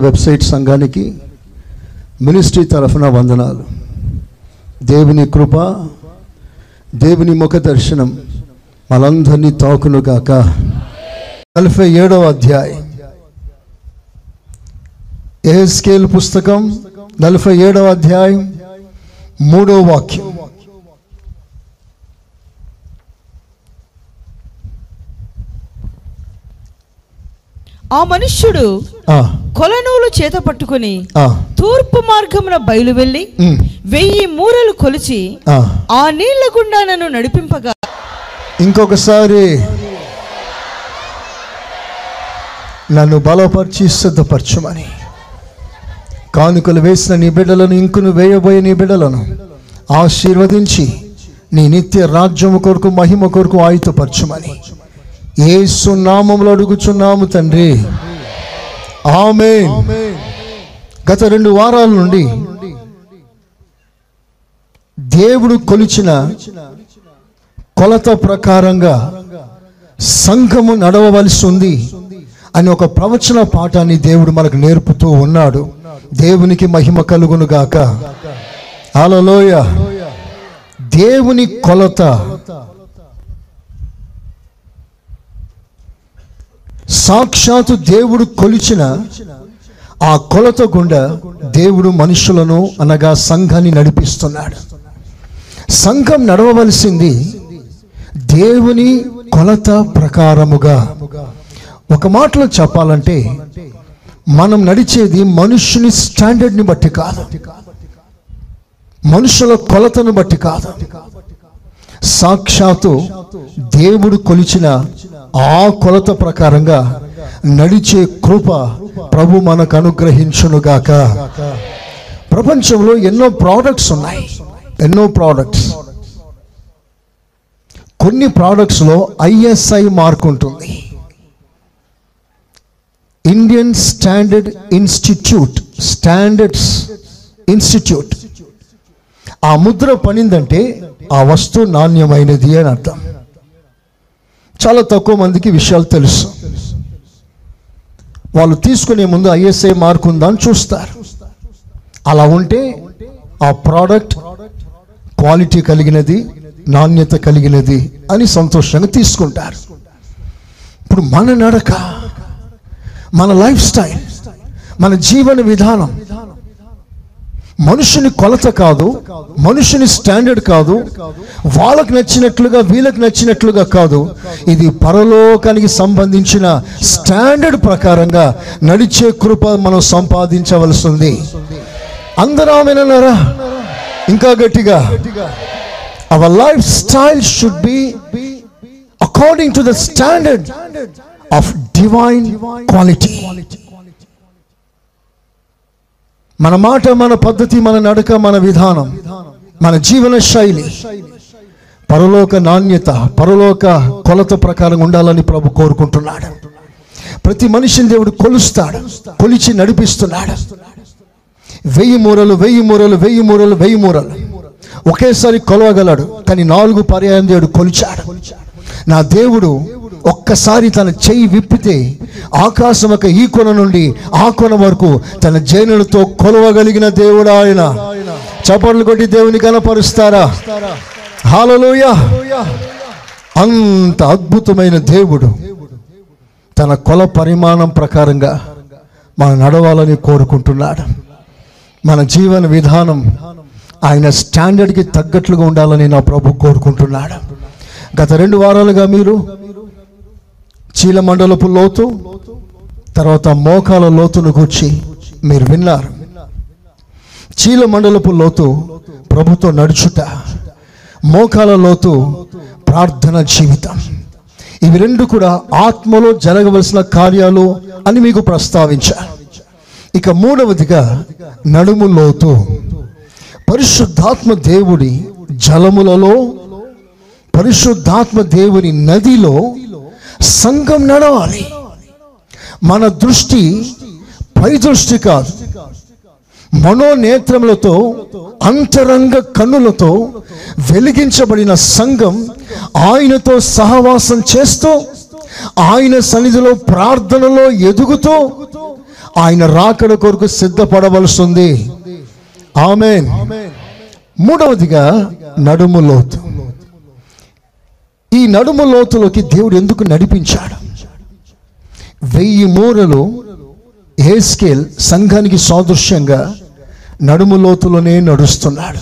Website సంఘానికి ministry తరఫున వందనాలు. దేవుని కృప దేవుని ముఖ దర్శనం మనందరినీ తాకునుగాక నలభై ఏడవ అధ్యాయం. స్కేల్ పుస్తకం నలభై ఏడవ అధ్యాయం మూడో వాక్యం. ఆ మనుష్యుడు ఆ, కొలనూలు చేత పట్టుకుని ఆ, తూర్పు మార్గమున బయలు వెళ్ళి వెయ్యి మూరలు కొలిచి ఆ. ఆ నీళ్ళ గుండా నన్ను నడిపింపగా. ఇంకొకసారి నన్ను బలపరిచి సిద్ధపరచమని. కానుకలు వేసిన నీ బిడ్డలను ఇంకును వేయబోయే నీ బిడ్డలను ఆశీర్వదించి నీ నిత్య రాజ్యము కొరకు మహిమ కొరకు ఆయుతపరచమని ఏసు నామములు అడుగుచున్నాము తండ్రి. ఆమె గత రెండు వారాల నుండి దేవుడు కొలిచిన కొలత ప్రకారంగా సంఘము నడవవలసి ఉంది అని ఒక ప్రవచన పాఠాన్ని దేవుడు మనకు నేర్పుతూ ఉన్నాడు. దేవునికి మహిమ కలుగును గాక. హల్లెలూయ. దేవుని కొలత సాక్షాత్తు దేవుడు కొలిచిన ఆ కొలత గుండా దేవుడు మనుషులను అనగా సంఘాన్ని నడిపిస్తున్నాడు. సంఘం నడవవలసింది దేవుని కొలత ప్రకారముగా. ఒక మాటలో చెప్పాలంటే మనం నడిచేది మనుషుని స్టాండర్డ్ని బట్టి కాదు. మనుషుల కొలతను బట్టి కాదు. సాక్షాత్తు దేవుడు కొలిచిన ఆ కొలత ప్రకారంగా నడిచే కృప ప్రభు మనకు అనుగ్రహించునుగాక. ప్రపంచంలో ఎన్నో ప్రోడక్ట్స్ ఉన్నాయి. ఎన్నో ప్రోడక్ట్స్ కొన్ని ప్రోడక్ట్స్లో ఐఎస్ఐ మార్క్ ఉంటుంది. Indian standard institute standards institute. ఆ ముద్ర పనిందంటే ఆ వస్తువు నాణ్యమైనది అని అర్థం. చాలా తక్కువ మందికి విషయాలు తెలుసు. వాళ్ళు తీసుకునే ముందు ఐఎస్ఐ మార్క్ ఉందా అని చూస్తారు. అలా ఉంటే ఆ ప్రోడక్ట్ క్వాలిటీ కలిగినది నాణ్యత కలిగినది అని సంతోషంగా తీసుకుంటారు. ఇప్పుడు మన నడక మన లైఫ్ స్టైల్ మన జీవన విధానం మనుషుని కొలత కాదు మనుషుని స్టాండర్డ్ కాదు వాళ్ళకు నచ్చినట్లుగా వీళ్ళకి నచ్చినట్లుగా కాదు. ఇది పరలోకానికి సంబంధించిన స్టాండర్డ్ ప్రకారంగా నడిచే కృప మనం సంపాదించవలసింది. అందరూ ఆమెనన్నారా ఇంకా గట్టిగా. Our lifestyle should be according to the standard of divine quality మన మాట మన పద్ధతి మన నడక మన విధానం మన జీవన శైలి పరలోక నాణ్యత పరలోక కొలత ప్రకారం ఉండాలని ప్రభు కోరుకుంటున్నాడు. ప్రతి మనిషిని దేవుడు కొలుస్తాడు కొలిచి నడిపిస్తున్నాడు. వెయ్యి మూరలు వెయ్యి మూరలు వెయ్యి మూరలు వెయ్యి మూరలు. ఒకేసారి కొలవగలడు కానీ నాలుగు పర్యాయం దేవుడు కొలిచాడు. నా దేవుడు ఒక్కసారి తన చెయ్యి విప్పితే ఆకాశం ఒక ఈ కొన నుండి ఆ కొన వరకు తన జైనులతో కొలవగలిగిన దేవుడు ఆయన. చపట్లు కొట్టి దేవుని కనపరుస్తారా? హాలలోయ అంత అద్భుతమైన దేవుడు. తన కొల పరిమాణం ప్రకారంగా మనం నడవాలని కోరుకుంటున్నాడు. మన జీవన విధానం ఆయన స్టాండర్డ్కి తగ్గట్లుగా ఉండాలని నా ప్రభు కోరుకుంటున్నాడు. గత రెండు వారాలుగా మీరు చీలమండలపు లోతు తర్వాత మోకాల లోతును గుర్చి మీరు విన్నారు. చీలమండలపు లోతు ప్రభుతో నడుచుట మోకాల లోతు ప్రార్థన జీవితం. ఇవి రెండు కూడా ఆత్మలో జరగవలసిన కార్యాలు అని మీకు ప్రస్తావించారు ఇక మూడవదిగా నడుము లోతు. పరిశుద్ధాత్మ దేవుడి జలములలో పరిశుద్ధాత్మ దేవుని నదిలో సంఘం నడవాలి. మన దృష్టి పై దృష్టి కాదు. మనోనేత్రములతో అంతరంగ కన్నులతో వెలిగించబడిన సంఘం ఆయనతో సహవాసం చేస్తూ ఆయన సన్నిధిలో ప్రార్థనలో ఎదుగుతూ ఆయన రాకడ కొరకు సిద్ధపడవలసింది ఆమె మూడవదిగా నడుము లోతు. ఈ నడుము లోతులోకి దేవుడు ఎందుకు నడిపించాడు? వెయ్యి మూరలు హేస్కేల్ సంఘానికి సాదృశ్యంగా నడుము లోతులోనే నడుస్తున్నాడు.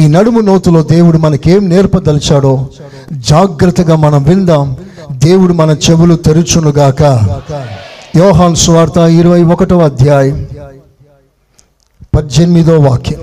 ఈ నడుము నోతులో దేవుడు మనకేం నేర్పదలిచాడో జాగ్రత్తగా మనం విందాం. దేవుడు మన చెవులు తెరుచునుగాక. యోహాన్ స్వార్త ఇరవై ఒకటో అధ్యాయం పద్దెనిమిదో వాక్యం.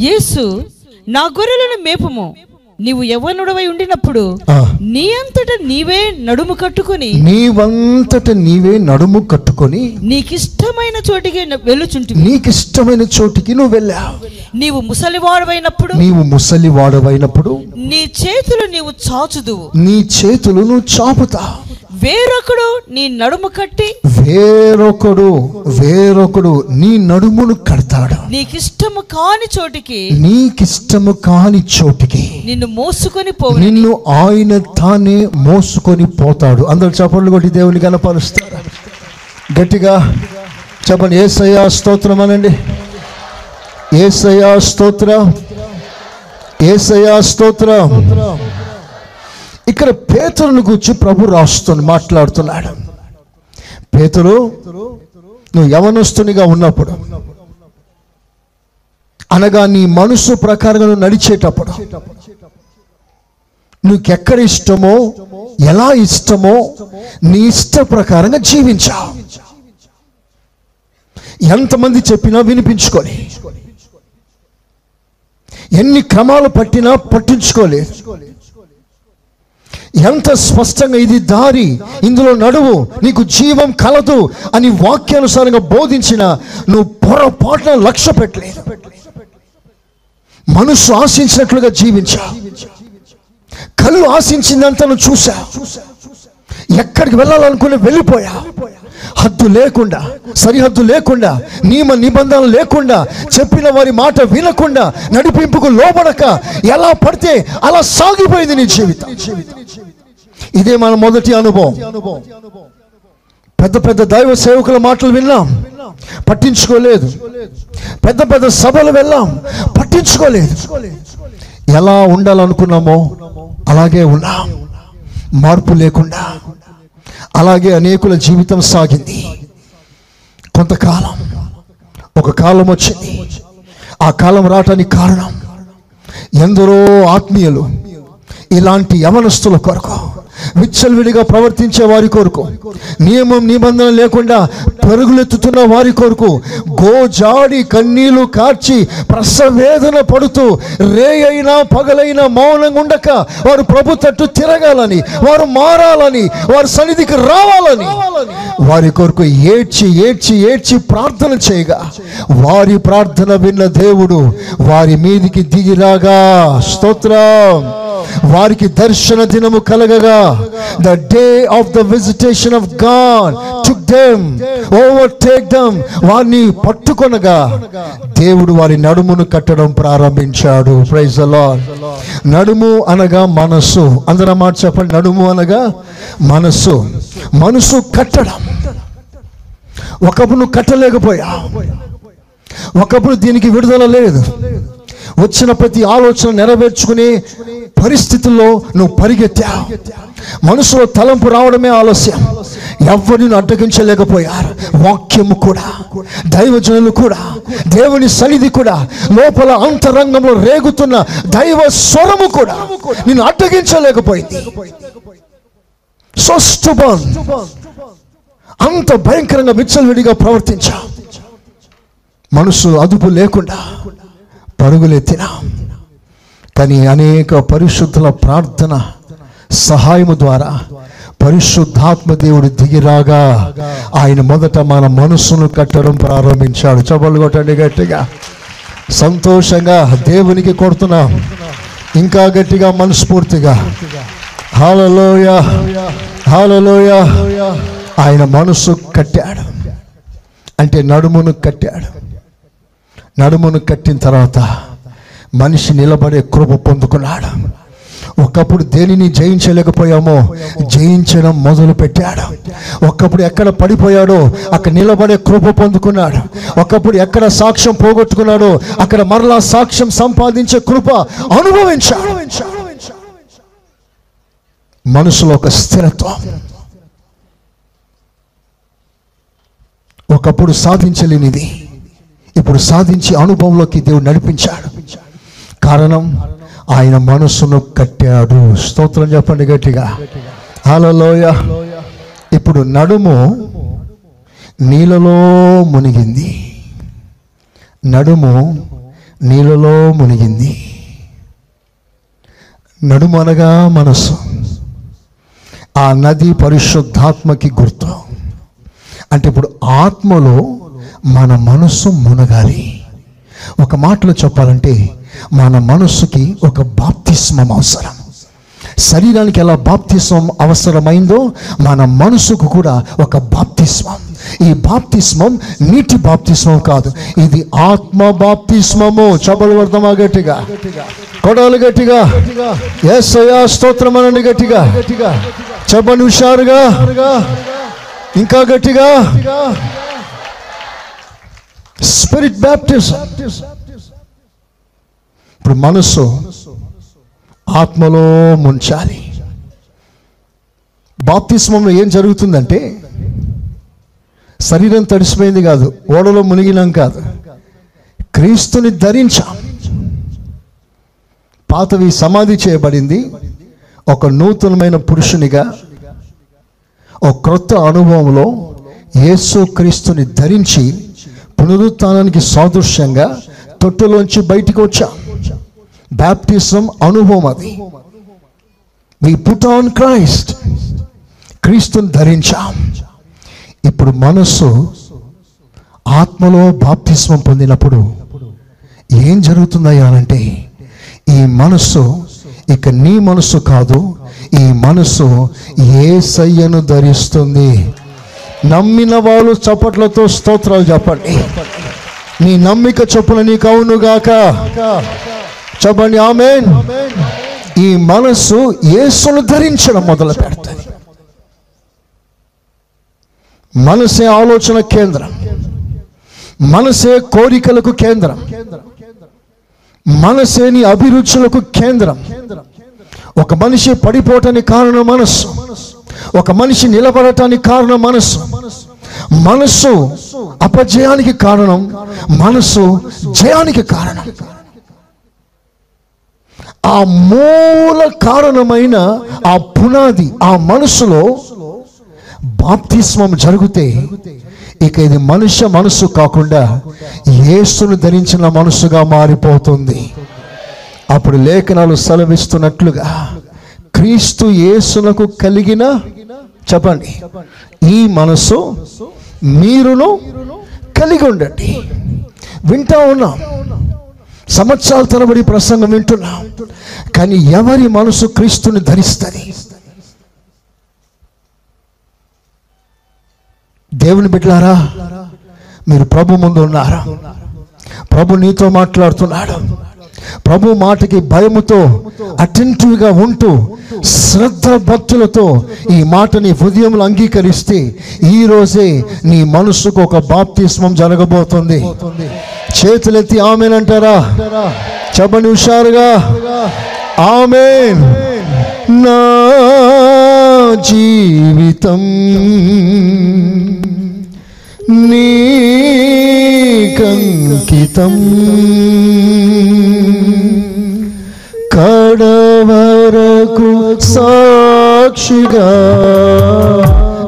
యేసు నా గొర్రెలను మేపుము. నీవు యవ్వనుడవై ఉండినప్పుడు. నీ అంతట నీవే నడుము కట్టుకుని నీవంతట నీవే నడుము కట్టుకొని నీకిష్టమైన చోటికి వెళ్ళుచుంటివి. నీకిష్టమైన చోటికి నువ్వు వెళ్ళావు. నీవు ముసలివాడవైనప్పుడు నీవు ముసలి వాడవైనప్పుడు నీ చేతులు నీవు చాచుదువు. నీ చేతులు నువ్వు చాపుతావు. వేరొకడు నీ నడుము కట్టి వేరొకడు వేరొకడు నీ నడుమును కడతాడు. నీకిష్టము కాని చోటికి నీకిష్టము కాని చోటికి నిన్ను మోసుకొని పోవు నిన్ను ఆయన తానే మోసుకొని పోతాడు. అందరు చప్పట్లు కొట్టి దేవుని కనపరుస్తారు గట్టిగా చెప్పండి. ఏసయ్యా స్తోత్రం అనండి. ఏసయ్యా స్తోత్రం. ఏసయ్యా స్తోత్రం. ఇక్కడ పేతురును గురించి ప్రభు రాస్తుంది మాట్లాడుతున్నాడు. పేతురు నువ్వు యవనస్తునిగా ఉన్నప్పుడు అనగా నీ మనసు ప్రకారంగా నువ్వు నడిచేటప్పుడు నీకెక్కడ ఇష్టమో ఎలా ఇష్టమో నీ ఇష్ట ప్రకారంగా జీవించా. ఎంతమంది చెప్పినా వినిపించుకోలే. ఎన్ని క్రమాలు పట్టినా పట్టించుకోలేదు ఎంత స్పష్టంగా ఇది దారి ఇందులో నడువు నీకు జీవం కలదు అని వాక్యానుసారంగా బోధించిన నువ్వు పొరపాటున లక్ష్య పెట్టలేదు. మనసు ఆశించినట్లుగా జీవించా. కళ్ళు ఆశించిందంతా నువ్వు చూసా. ఎక్కడికి వెళ్ళాలనుకుని వెళ్ళిపోయా? హద్దు లేకుండా సరిహద్దు లేకుండా నియమ నిబంధనలు లేకుండా చెప్పిన వారి మాట వినకుండా నడిపింపుకు లోబడక ఎలా పడితే అలా సాగిపోయింది నీ జీవితం. ఇదే మన మొదటి అనుభవం. పెద్ద పెద్ద దైవ సేవకుల మాటలు విన్నాం పట్టించుకోలేదు. పెద్ద పెద్ద సభలు వెళ్ళాం పట్టించుకోలేదు. ఎలా ఉండాలనుకున్నామో అలాగే ఉన్నాం. మార్పు లేకుండా అలాగే అనేకుల జీవితం సాగింది. కొంతకాలం ఒక కాలం వచ్చింది. ఆ కాలం రావటానికి కారణం ఎందరో ఆత్మీయులు ఇలాంటి యవనస్తుల కొరకు విచ్చలవిడిగా ప్రవర్తించే వారి కొరకు నియమం నిబంధన లేకుండా పరుగులెత్తుతున్న వారి కొరకు గోజాడి కన్నీళ్ళు కార్చి ప్రసవేదన పడుతూ రే అయినా పగలైనా మౌనంగా ఉండక వారు ప్రభు తట్టు తిరగాలని వారు మారాలని వారి సన్నిధికి రావాలని వారి కొరకు ఏడ్చి ఏడ్చి ఏడ్చి ప్రార్థన చేయగా వారి ప్రార్థన విన్న దేవుడు వారి మీదికి దిగిరాగా స్తోత్రం. వారికి దర్శన దినము కలగగా. The day of the visitation of God took them overtake them వారిని పట్టుకొనగా. దేవుడు వారి నడుమును కట్టడం ప్రారంభించాడు. ప్రైజ్ లార్డ్ నడుము అనగా మనస్సు. అందరం మాట చెప్పండి. నడుము అనగా మనస్సు. మనసు కట్టడం. ఒకప్పుడు నువ్వు కట్టలేకపోయా. ఒకప్పుడు దీనికి విడుదల లేదు. వచ్చిన ప్రతి ఆలోచన నెరవేర్చుకుని పరిస్థితుల్లో నువ్వు పరిగెత్తావు. మనసులో తలంపు రావడమే ఆలస్యం. ఎవరిని అడ్డగించలేకపోయారు? వాక్యము కూడా దైవజనులు కూడా దేవుని సన్నిధి కూడా లోపల అంతరంగంలో రేగుతున్న దైవ స్వరము కూడా నేను అడ్డగించలేకపోయింది. సో అంత భయంకరంగా విచ్చలవిడిగా ప్రవర్తించా మనసు అదుపు లేకుండా పరుగులెత్తినా కానీ అనేక పరిశుద్ధుల ప్రార్థన సహాయము ద్వారా పరిశుద్ధాత్మ దేవుడు దిగిరాగా ఆయన మొదట మన మనసును కట్టడం ప్రారంభించాడు. చపలు కొట్టండి గట్టిగా. సంతోషంగా దేవునికి కొడుతున్నాం. ఇంకా గట్టిగా మనస్ఫూర్తిగా. హాలలోయ హాలలోయ ఆయన మనసు కట్టాడు. అంటే నడుమును కట్టాడు. నడుమును కట్టిన తర్వాత మనిషి నిలబడే కృప పొందుకున్నాడు? ఒకప్పుడు దేనిని జయించలేకపోయామో జయించడం మొదలు పెట్టాడు ఒకప్పుడు ఎక్కడ పడిపోయాడో అక్కడ నిలబడే కృప పొందుకున్నాడు. ఒకప్పుడు ఎక్కడ సాక్ష్యం పోగొట్టుకున్నాడో అక్కడ మరలా సాక్ష్యం సంపాదించే కృప అనుభవించాడు. మనసులో ఒక స్థిరత్వం. ఒకప్పుడు సాధించలేనిది ఇప్పుడు సాధించి అనుభవంలోకి దేవుడు నడిపించాడు. కారణం ఆయన మనసును కట్టాడు. స్తోత్రం చెప్పండి గట్టిగా. హలోయ ఇప్పుడు నడుము నీళ్ళలో మునిగింది. నడుము నీళ్ళలో మునిగింది. నడుము అనగా మనసు. ఆ నది పరిశుద్ధాత్మకి గుర్తు. అంటే ఇప్పుడు ఆత్మలో మన మనస్సు మునగాలి. ఒక మాటలో చెప్పాలంటే మన మనస్సుకి ఒక బాప్తిస్మం అవసరం. శరీరానికి ఎలా బాప్తిస్మం అవసరమైందో మన మనసుకు కూడా ఒక బాప్తిస్మం. ఈ బాప్తిస్మం నీటి బాప్తిస్మం కాదు ఇది ఆత్మ బాప్తిస్మము. చబలు వర్ధమా గట్టిగా? కొడవలు గట్టిగా? ఎస్ అయ్యా స్తోత్రం అనండి గట్టిగా. చెప్పండి హుషారుగా ఇంకా గట్టిగా? స్పిరిట్ బ్యాప్టిజం ఇప్పుడు మనస్సు ఆత్మలో ముంచాలి. బాప్తిస్మంలో ఏం జరుగుతుందంటే శరీరం తడిసిపోయింది కాదు ఓడలో మునిగినాం కాదు. క్రీస్తుని ధరించాం. పాతవి సమాధి చేయబడింది. ఒక నూతనమైన పురుషునిగా ఒక క్రొత్త అనుభవంలో యేసు క్రీస్తుని ధరించి పునరుత్నానికి సాదృశ్యంగా తొట్టులోంచి బయటికి వచ్చాం. బ్యాప్టిజం అనుభవం అది. వి పుట్ ఆన్ క్రైస్ట్ క్రీస్తుని ధరించాం. ఇప్పుడు మనస్సు ఆత్మలో బాప్తిస్వం పొందినప్పుడు ఏం జరుగుతుందయ్యా అంటే ఈ మనస్సు ఇక నీ మనస్సు కాదు ఈ మనస్సు ఏ సయ్యను ధరిస్తుంది. నమ్మిన వాళ్ళు చప్పట్లతో స్తోత్రాలు చెప్పండి. నీ నమ్మిక చొప్పున నీకు అవునుగాక. చెప్పండి ఆమె ఈ మనస్సు యేసును ధరించడం మొదలు పెడతాయి. మనసే ఆలోచన కేంద్రం. మనసే కోరికలకు కేంద్రం. మనసే నీ అభిరుచులకు కేంద్రం. ఒక మనిషి పడిపోవటానికి కారణం మనస్సు. ఒక మనిషి నిలబడటానికి కారణం మనస్సు. మనస్సు అపజయానికి కారణం మనస్సు జయానికి కారణం. ఆ మూల కారణమైన ఆ పునాది ఆ మనసులో బాప్తిస్మం జరిగితే ఇక ఇది మనుష్య మనస్సు కాకుండా యేసును ధరించిన మనస్సుగా మారిపోతుంది. అప్పుడు లేఖనాలు సెలవిస్తున్నట్లుగా క్రీస్తు యేసునకు కలిగిన చెప్పండి ఈ మనసు మీరును కలిగి ఉండండి. వింటా ఉన్నాం. సంవత్సరాల తరబడి ప్రసంగం వింటున్నాం. కానీ ఎవరి మనసు క్రీస్తుని ధరిస్తుంది? దేవుని బిడ్డలారా మీరు ప్రభు ముందు ఉన్నారా? ప్రభు నీతో మాట్లాడుతున్నాడు. ప్రభు మాటకి భయముతో అటెంటివ్గా ఉంటూ శ్రద్ధ భక్తులతో ఈ మాటని హృదయంలో అంగీకరిస్తే ఈ రోజే నీ మనసుకు ఒక బాప్తిస్మం జరగబోతుంది. చేతులెత్తి ఆమెనంటారా చెప్పండి హుషారుగా. ఆమెన్. నా జీవితం. నీకంకితం కడవరకు సాక్షిగా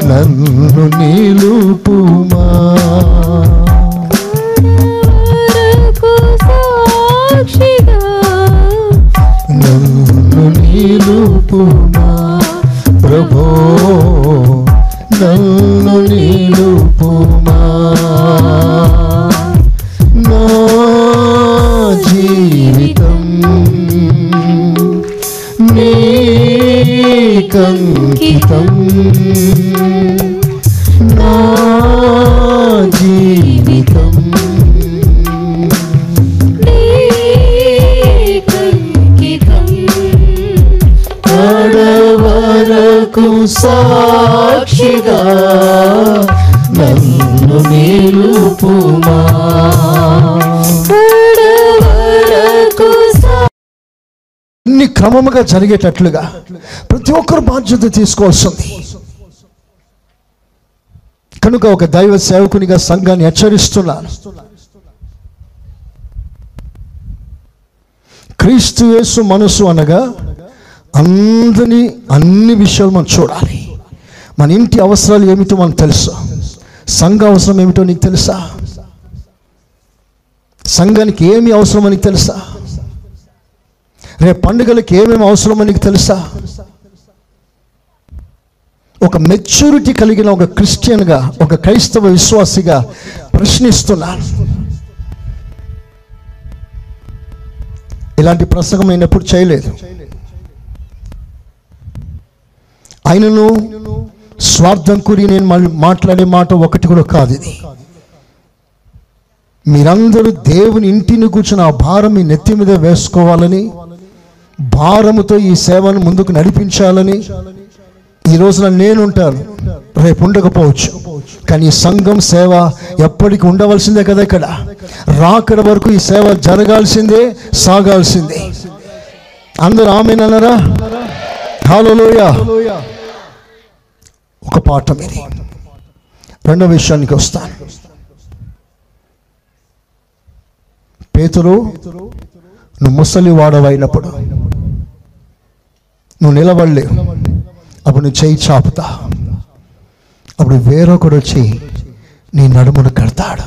నన్ను నిలుపుమా. నన్ను నిలుపుమా. ప్రభో నన్ను నిలుపుమా నా జీవితం నీకంకితం నా సాక్షిగా నన్ను నిలుపుమా? అన్ని క్రమముగా జరిగేటట్లుగా ప్రతి ఒక్కరు బాధ్యత తీసుకోవాల్సింది. కనుక ఒక దైవ సేవకునిగా సంఘాన్ని హెచ్చరిస్తున్నాను. క్రీస్తు యేసు మనసు అనగా అందరినీ అన్ని విషయాలు మనం చూడాలి. మన ఇంటి అవసరాలు ఏమిటో మనకు తెలుసు? సంఘ అవసరం ఏమిటో నీకు తెలుసా? సంఘానికి ఏమి అవసరమో నీకు తెలుసా? రేపు పండుగలకి ఏమేమి అవసరమో నీకు తెలుసా? ఒక మెచ్యూరిటీ కలిగిన ఒక క్రిస్టియన్గా ఒక క్రైస్తవ విశ్వాసిగా ప్రశ్నిస్తున్నాను ఇలాంటి ప్రసంగం అయినప్పుడు చేయలేదు. ఆయనను స్వార్థం కూడి నేను మాట్లాడే మాట ఒకటి కూడా కాదు ఇది. మీరందరూ దేవుని ఇంటిని కూర్చుని ఆ భారం మీ నెత్తి మీద వేసుకోవాలని భారముతో ఈ సేవను ముందుకు నడిపించాలని ఈ రోజున నేనుంటాను. రేపు ఉండకపోవచ్చు. కానీ ఈ సంఘం సేవ ఎప్పటికి ఉండవలసిందే కదా ఇక్కడ? రాకడ వరకు ఈ సేవ జరగాల్సిందే సాగాల్సిందే. అందరూ ఆమెనన్నారా? లోయ ఒక పాఠం ఇది రెండో విషయానికి వస్తాను. పేతురు నువ్వు ముసలి వాడవైనప్పుడు నువ్వు నిలబడలేవు అప్పుడు నువ్వు చేయి చాపుతా. అప్పుడు వేరొకడు వచ్చి నీ నడుమును కడతాడు.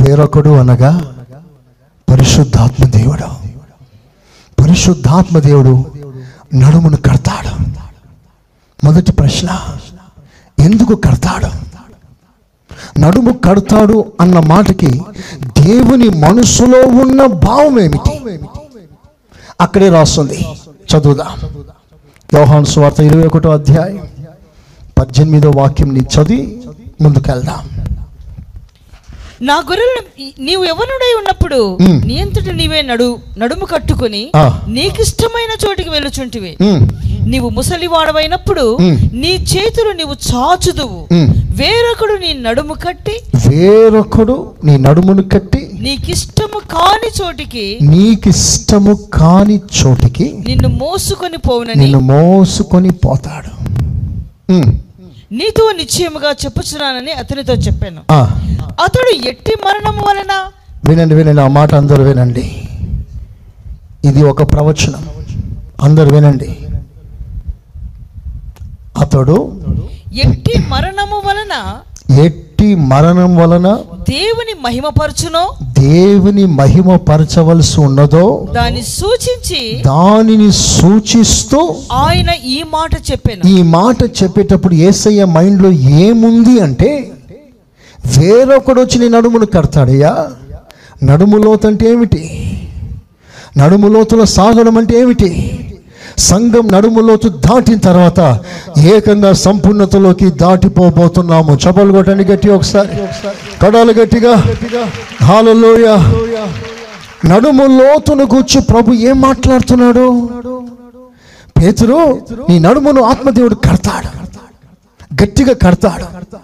వేరొకడు అనగా పరిశుద్ధాత్మ దేవుడు. పరిశుద్ధాత్మ దేవుడు నడుమును కడతాడు. మొదటి ప్రశ్న ఎందుకు కడతాడు? నడుము కడతాడు అన్న మాటకి దేవుని మనసులో ఉన్న భావం ఏమిటి? అక్కడే రాస్తుంది చదువుదా. యోహాను స్వార్థ ఇరవై ఒకటో అధ్యాయం పద్దెనిమిదో వాక్యంని చదివి ముందుకెళ్దాం. నా గొర్రెలను నీవు యవనుడై ఉన్నప్పుడు. నీ అంతట నీవే నడు నడుము కట్టుకుని. నీకిష్టమైన చోటికి వెళ్ళుచుంటివి. నీవు ముసలివాడవైనప్పుడు. నీ చేతులు నీవు చాచుదువు. వేరొకడు నీ నడుము కట్టి వేరొకడు నీ నడుమును కట్టి నీకిష్టము కాని చోటికి నీకిష్టము కాని చోటికి నిన్ను మోసుకొని పోవునని నిన్ను మోసుకొని పోతాడు. నీతో నిశ్చయముగా చెప్పుచున్నానని అతనితో చెప్పాను. ఆ, అతడు ఎట్టి మరణము వలన? వినండి వినండి ఆ మాట అందరూ వినండి. ఇది ఒక ప్రవచనం. అందరు వినండి. అతడు ఎట్టి మరణము వలన ఎట్టి మరణం వలన దేవుని మహిమపరచునో? దేవుని మహిమ పరచవలసి ఉన్నదో? దాన్ని సూచించి దానిని సూచిస్తూ ఆయన ఈ మాట చెప్పాను. ఈ మాట చెప్పేటప్పుడు ఏసయ్య మైండ్లో ఏముంది అంటే వేరొకడు వచ్చి నీ నడుమును కడతాడయ్యా. నడుము లోతు అంటే ఏమిటి? నడుము లోతులో సాగడం అంటే ఏమిటి? సంఘం నడుములోతు దాటిన తర్వాత ఏకంగా సంపూర్ణతలోకి దాటిపోబోతున్నాము. చపలు కొట్టండి గట్టి ఒకసారి. కడాలు గట్టిగా. హాలలోయ నడుము లోతును కూర్చి ప్రభు ఏం మాట్లాడుతున్నాడు? పేతురు నీ నడుమును ఆత్మదేవుడు కడతాడు. గట్టిగా కడతాడు.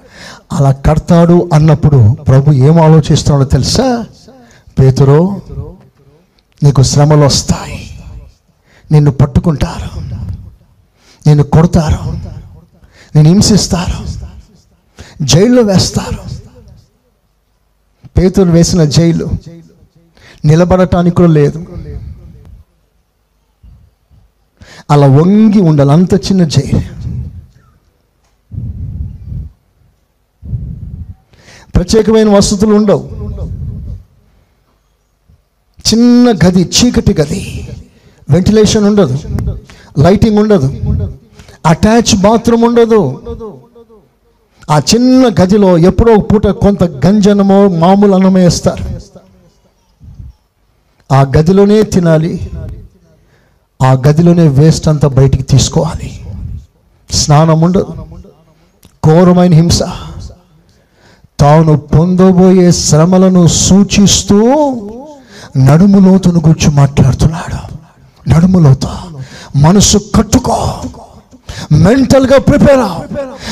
అలా కడతాడు అన్నప్పుడు ప్రభు ఏం ఆలోచిస్తున్నాడో తెలుసా? పేతురు నీకు శ్రమలు వస్తాయి. నిన్ను పట్టుకుంటారు. నిన్ను కొడతారు. నేను హింసిస్తారు. జైల్లో వేస్తారు. పేతులు వేసిన జైలు నిలబడటానికి కూడా లేదు. అలా వంగి ఉండాలి. అంత చిన్న జైలు. ప్రత్యేకమైన వసతులు ఉండవు. చిన్న గది చీకటి గది. వెంటిలేషన్ ఉండదు. లైటింగ్ ఉండదు. అటాచ్ బాత్రూమ్ ఉండదు. ఆ చిన్న గదిలో ఎప్పుడో పూట కొంత గంజనమో మామూలు అన్నమే వేస్తారు. ఆ గదిలోనే తినాలి. ఆ గదిలోనే వేస్ట్ అంతా బయటికి తీసుకోవాలి. స్నానం ఉండదు. ఘోరమైన హింస. తాను పొందబోయే శ్రమలను సూచిస్తూ నడుము లోతును గురించి మాట్లాడుతున్నాడు. నడుములవుతా మనసు కట్టుకో. మెంటల్గా ప్రిపేర్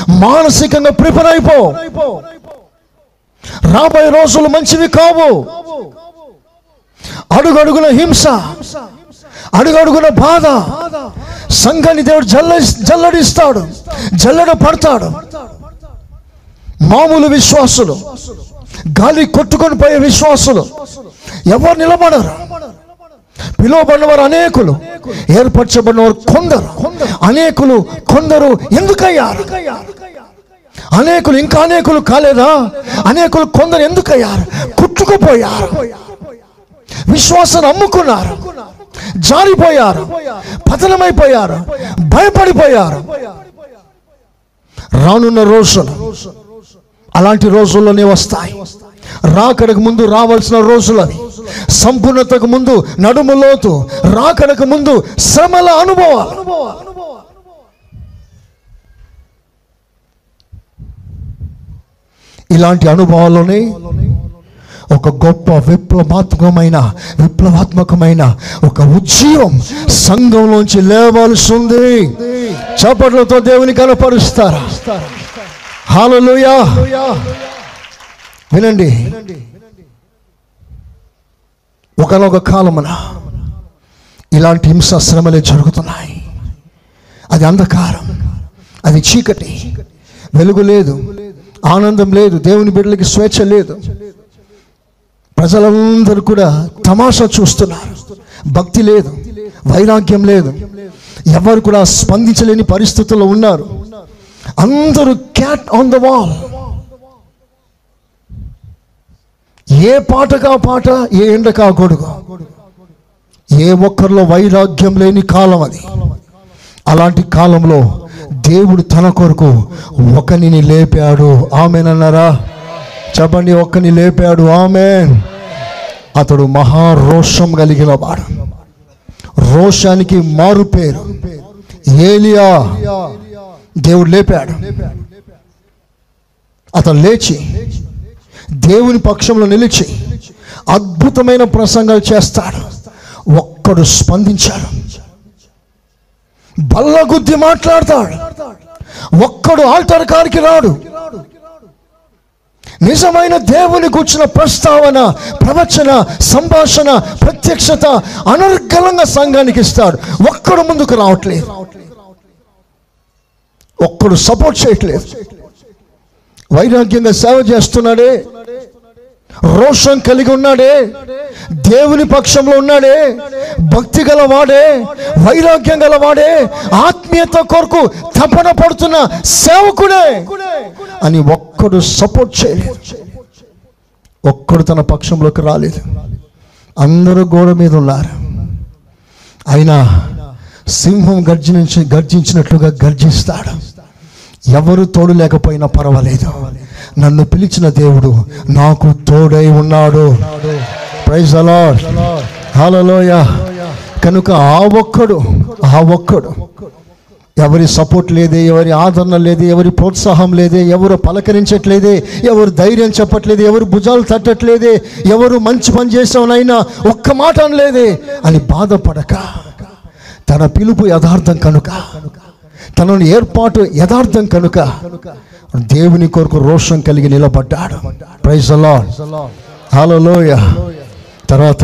మానసికంగా ప్రిపేర్ అయిపో. రాబోయే రోజులు మంచివి కావు. అడుగడుగున హింస అడుగడుగున బాధ. సంఘాన్ని దేవుడు జల్ల జల్లడిస్తాడు జల్లడ పడతాడు. మామూలు విశ్వాసులు గాలి కొట్టుకొని పోయే విశ్వాసులు ఎవరు నిలబడరు? పిలువబడినవారు అనేకులు ఏర్పరచబడినవారు కొందరు. అనేకులు కొందరు ఎందుకయ్యారు? అనేకులు ఇంకా అనేకులు కాలేదా? అనేకులు కొందరు ఎందుకయ్యారు? కుట్టుకుపోయారు. విశ్వాసం అమ్ముకున్నారు జారిపోయారు. పతనమైపోయారు. భయపడిపోయారు. రానున్న రోజులు అలాంటి రోజుల్లోనే వస్తాయి. రాకడకు ముందు రావాల్సిన రోజులని సంపూర్ణతకు ముందు నడుము లోతు రాకడకు ముందు శ్రమల అనుభవాలు. ఇలాంటి అనుభవాల్లోనే ఒక గొప్ప విప్లవాత్మకమైన విప్లవాత్మకమైన ఒక ఉజ్జీవం సంఘంలోంచి లేవాల్సి ఉంది చప్పట్లతో దేవుని కనపరుస్తారా? హాలలుయా వినండి. ఒకనొక కాలమున ఇలాంటి హింస శ్రమలే జరుగుతున్నాయి. అది అంధకారం అది చీకటి. వెలుగు లేదు ఆనందం లేదు దేవుని బిడ్డలకి స్వేచ్ఛ లేదు. ప్రజలందరూ కూడా తమాషా చూస్తున్నారు. భక్తి లేదు వైరాగ్యం లేదు. ఎవరు కూడా స్పందించలేని పరిస్థితుల్లో ఉన్నారు. అందరూ క్యాట్ ఆన్ ద వాల్. ఏ పాటగా పాట ఏ ఎండకా గొడుగు. ఏ ఒక్కరిలో వైరాగ్యం లేని కాలం అది. అలాంటి కాలంలో దేవుడు తన కొరకు ఒకని లేపాడు. ఆమెనన్నారా చెప్పండి ఒక్కని లేపాడు. ఆమె అతడు మహారోషం కలిగిన వాడు. రోషానికి మారు పేరు. ఏలియా. దేవుడు లేపాడు. అతను లేచి దేవుని పక్షంలో నిలిచి అద్భుతమైన ప్రసంగాలు చేస్తాడు. ఒక్కడు స్పందించాడు. బల్లగుద్ది మాట్లాడతాడు. ఒక్కడు ఆల్టర్ కారికి రాడు. నిజమైన దేవుని కూర్చున్న ప్రస్తావన ప్రవచన సంభాషణ ప్రత్యక్షత అనర్గళంగా సంఘానికి ఇస్తాడు. ఒక్కడు ముందుకు రావట్లేదు. ఒక్కడు సపోర్ట్ చేయట్లేదు. వైరాగ్యంగా సేవ చేస్తున్నాడే. రోషం కలిగి ఉన్నాడే. దేవుని పక్షంలో ఉన్నాడే. భక్తి గలవాడే. వైరాగ్యం గలవాడే. ఆత్మీయత కొరకు తపన పడుతున్న సేవకుడే. అని ఒక్కడు సపోర్ట్ చేయలేదు. ఒక్కడు తన పక్షంలోకి రాలేదు. అందరూ గోడ మీద ఉన్నారు. అయినా సింహం గర్జించి గర్జించినట్లుగా గర్జిస్తాడు. ఎవరు తోడు లేకపోయినా పర్వాలేదు. నన్ను పిలిచిన దేవుడు నాకు తోడై ఉన్నాడు. ప్రైజ్ అలాడ్ హలోయ కనుక ఆ ఒక్కడు ఆ ఒక్కడు ఎవరి సపోర్ట్ లేదే ఎవరి ఆదరణ లేదే ఎవరి ప్రోత్సాహం లేదే ఎవరు పలకరించట్లేదే ఎవరు ధైర్యం చెప్పట్లేదు ఎవరు భుజాలు తట్టట్లేదే ఎవరు మంచి పని చేసావునైనా ఒక్క మాట అనలేదే అని బాధపడక తన పిలుపు యథార్థం కనుక తనను ఏర్పాటు యథార్థం కనుక దేవుని కొరకు రోషం కలిగి నిలబడ్డాడు. ప్రైజ్ హలోయ తర్వాత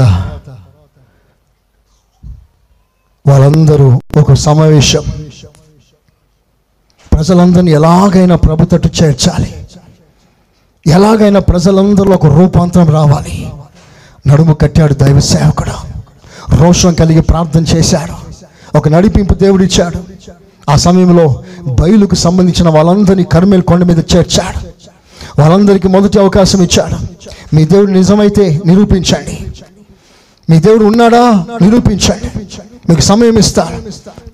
వాళ్ళందరూ ఒక సమావేశం. ప్రజలందరినీ ఎలాగైనా ప్రభు చేర్చాలి. ఎలాగైనా ప్రజలందరూ ఒక రూపాంతరం రావాలి. నడుము కట్టాడు దైవ సేవకుడు. రోషం కలిగి ప్రార్థన చేశాడు. ఒక నడిపింపు దేవుడిచ్చాడు. ఆ సమయంలో బయలుకు సంబంధించిన వాళ్ళందరినీ కర్మేలు కొండ మీద చేర్చాడు. వాళ్ళందరికీ మొదటి అవకాశం ఇచ్చాడు. మీ దేవుడు నిజమైతే నిరూపించండి. మీ దేవుడు ఉన్నాడా? నిరూపించండి. మీకు సమయం ఇస్తారు.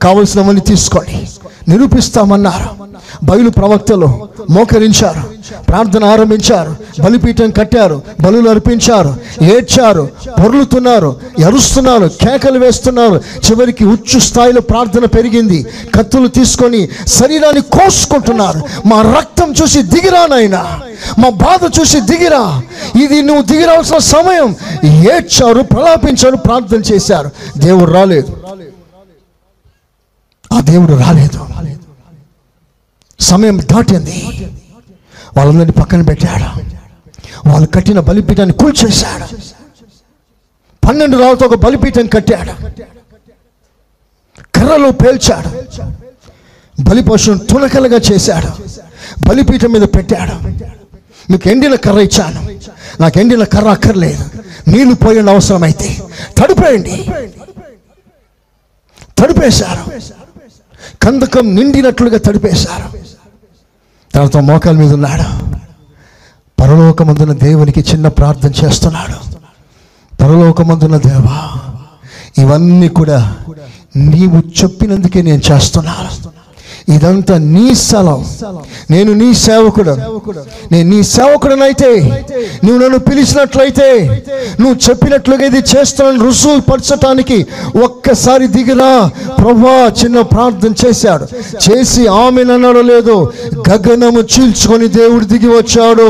కావలసినవన్నీ తీసుకోండి. నిరూపిస్తామన్నారు. బయలు ప్రవక్తలు మోకరించారు. ప్రార్థన ఆరంభించారు. బలిపీఠం కట్టారు. బలులు అర్పించారు. ఏడ్చారు. పొర్లుతున్నారు. ఎరుస్తున్నారు. కేకలు వేస్తున్నారు. చివరికి ఉచ్చు స్థాయిలో ప్రార్థన పెరిగింది. కత్తులు తీసుకొని శరీరాన్ని కోసుకుంటున్నారు. మా రక్తం చూసి దిగిరానైనా మా బాధ చూసి దిగిరా. ఇది నువ్వు దిగిరాల్సిన సమయం. ఏడ్చారు ప్రలాపించారు ప్రార్థన చేశారు. దేవుడు రాలేదు. దేవుడు రాలేదు. సమయం దాటింది. వాళ్ళందరినీ పక్కన పెట్టాడు. వాళ్ళు కట్టిన బలిపీఠాన్ని కూల్చేశాడు. పన్నెండు రాళ్ళతో ఒక బలిపీఠం కట్టాడు. కర్రలో పేల్చాడు. బలిపశువును తునకలుగా చేశాడు. బలిపీఠం మీద పెట్టాడు. మీకు ఎండిన కర్ర ఇచ్చాను. నాకు ఎండిన కర్ర అక్కర్లేదు. నీళ్ళు పోయిన అవసరమైతే. తడిపేయండి. తడిపేశారు. కందకం నిండినట్లుగా తడిపేశారు. తర్వాత మోకాల మీద ఉన్నాడు. పరలోకమందున దేవునికి చిన్న ప్రార్థన చేస్తున్నాడు. పరలోకమందున దేవా ఇవన్నీ కూడా నీవు చెప్పినందుకే నేను చేస్తున్నాను. ఇదంతా నీ స్థలం. నేను నీ సేవకుడు. నేను నీ సేవకుడనైతే నువ్వు నన్ను పిలిచినట్లయితే నువ్వు చెప్పినట్లుగా ఇది చేస్తానని రుసువు పరచటానికి ఒక్కసారి దిగిరా ప్రభా చిన్న ప్రార్థన చేశాడు. చేసి ఆమెనన్నాడు లేదు గగనము చీల్చుకొని దేవుడు దిగి వచ్చాడు.